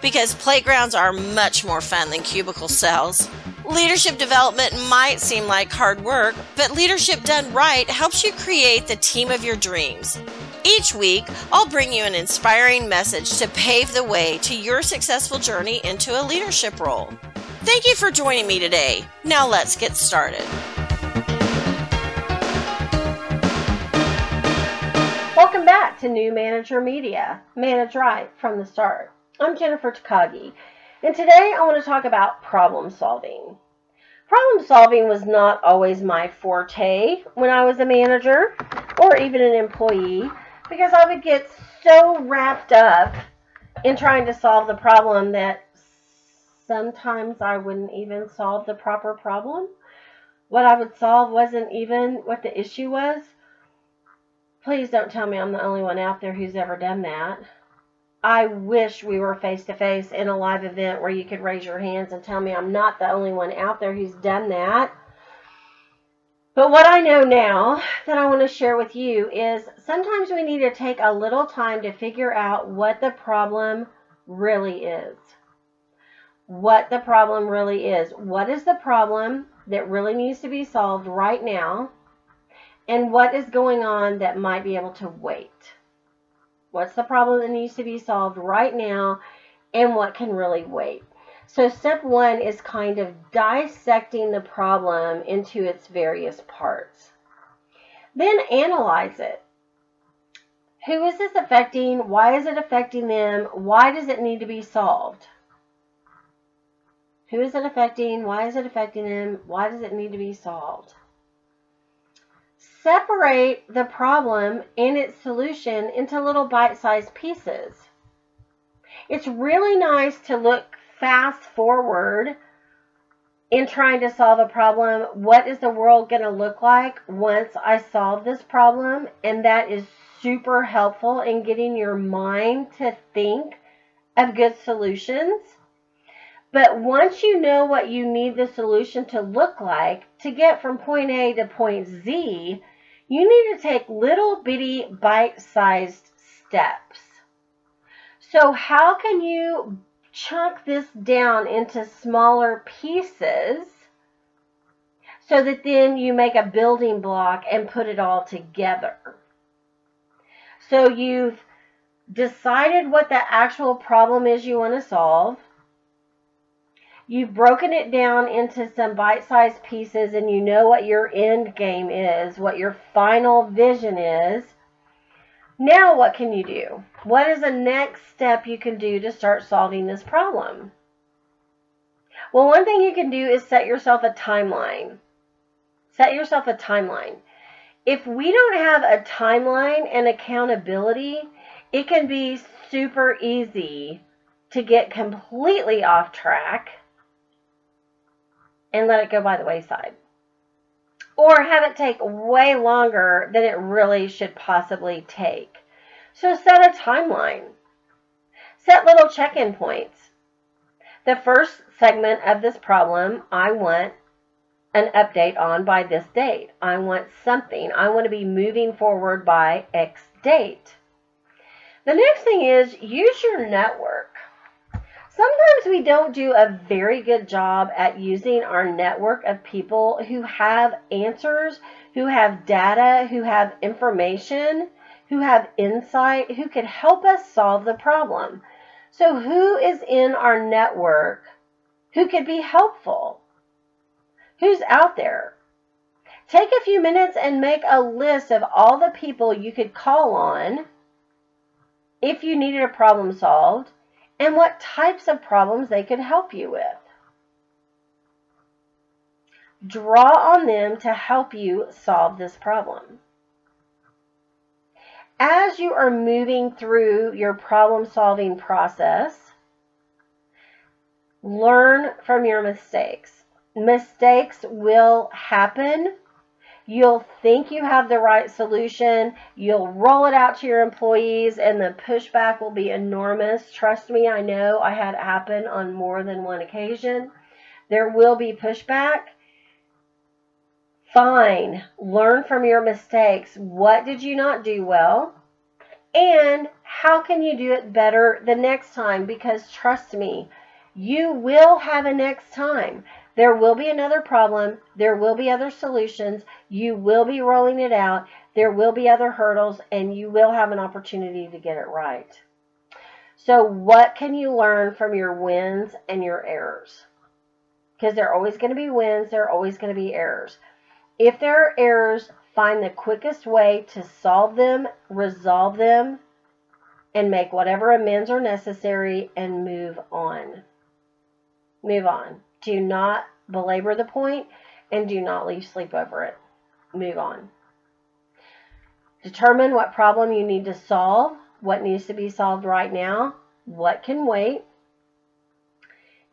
because playgrounds are much more fun than cubicle cells. Leadership development might seem like hard work, but leadership done right helps you create the team of your dreams. Each week, I'll bring you an inspiring message to pave the way to your successful journey into a leadership role. Thank you for joining me today. Now let's get started. Welcome back to New Manager Media. Manage right from the start. I'm Jennifer Takagi, and today I want to talk about problem solving. Problem solving was not always my forte when I was a manager or even an employee because I would get so wrapped up in trying to solve the problem that sometimes I wouldn't even solve the proper problem. What I would solve wasn't even what the issue was. Please don't tell me I'm the only one out there who's ever done that. I wish we were face to face in a live event where you could raise your hands and tell me I'm not the only one out there who's done that. But what I know now that I want to share with you is sometimes we need to take a little time to figure out what the problem really is. What the problem really is. What is the problem that really needs to be solved right now? And what is going on that might be able to wait? What's the problem that needs to be solved right now and what can really wait? So step one is kind of dissecting the problem into its various parts. Then analyze it. Who is this affecting? Why is it affecting them? Why does it need to be solved? Who is it affecting? Why is it affecting them? Why does it need to be solved? Separate the problem and its solution into little bite-sized pieces. It's really nice to look fast forward in trying to solve a problem. What is the world going to look like once I solve this problem? And that is super helpful in getting your mind to think of good solutions. But once you know what you need the solution to look like to get from point A to point Z, you need to take little bitty bite-sized steps. So how can you chunk this down into smaller pieces so that then you make a building block and put it all together? So you've decided what the actual problem is you want to solve. You've broken it down into some bite-sized pieces and you know what your end game is, what your final vision is. Now what can you do? What is the next step you can do to start solving this problem? Well, one thing you can do is set yourself a timeline. Set yourself a timeline. If we don't have a timeline and accountability, it can be super easy to get completely off track and let it go by the wayside. Or have it take way longer than it really should possibly take. So set a timeline. Set little check-in points. The first segment of this problem, I want an update on by this date. I want something. I want to be moving forward by X date. The next thing is use your network. Sometimes we don't do a very good job at using our network of people who have answers, who have data, who have information, who have insight, who can help us solve the problem. So who is in our network who could be helpful? Who's out there? Take a few minutes and make a list of all the people you could call on if you needed a problem solved and what types of problems they could help you with. Draw on them to help you solve this problem. As you are moving through your problem solving process, Learn from your mistakes. Mistakes will happen. You'll think you have the right solution. You'll roll it out to your employees, and the pushback will be enormous. Trust me, I know I had it happen on more than one occasion. There will be pushback. Fine. Learn from your mistakes. What did you not do well? And how can you do it better the next time? Because trust me, you will have a next time. There will be another problem. There will be other solutions. You will be rolling it out. There will be other hurdles, and you will have an opportunity to get it right. So, what can you learn from your wins and your errors? Because there are always going to be wins, there are always going to be errors. If there are errors, find the quickest way to solve them, resolve them, and make whatever amends are necessary and move on. Move on. Do not belabor the point and do not leave sleep over it. Move on. Determine what problem you need to solve, what needs to be solved right now, what can wait.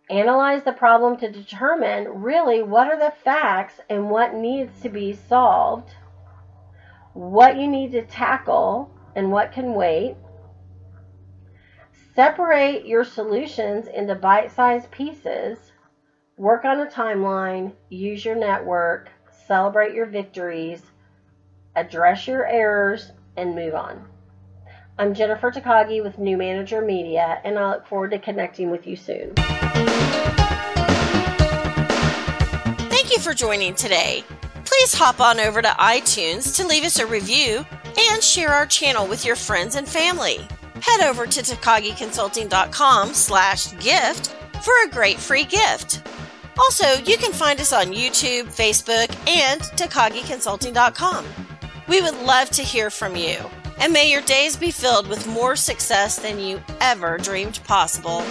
Analyze the problem to determine really what are the facts and what needs to be solved, what you need to tackle and what can wait. Separate your solutions into bite sized pieces. Work on a timeline. Use your network. Celebrate your victories. Address your errors and move on. I'm Jennifer Takagi with New Manager Media, and I look forward to connecting with you soon. Thank you for joining today. Please hop on over to iTunes to leave us a review and share our channel with your friends and family head over to takagiconsulting.com slash gift for a great free gift. Also, you can find us on YouTube, Facebook, and takagiconsulting.com. We would love to hear from you, and may your days be filled with more success than you ever dreamed possible.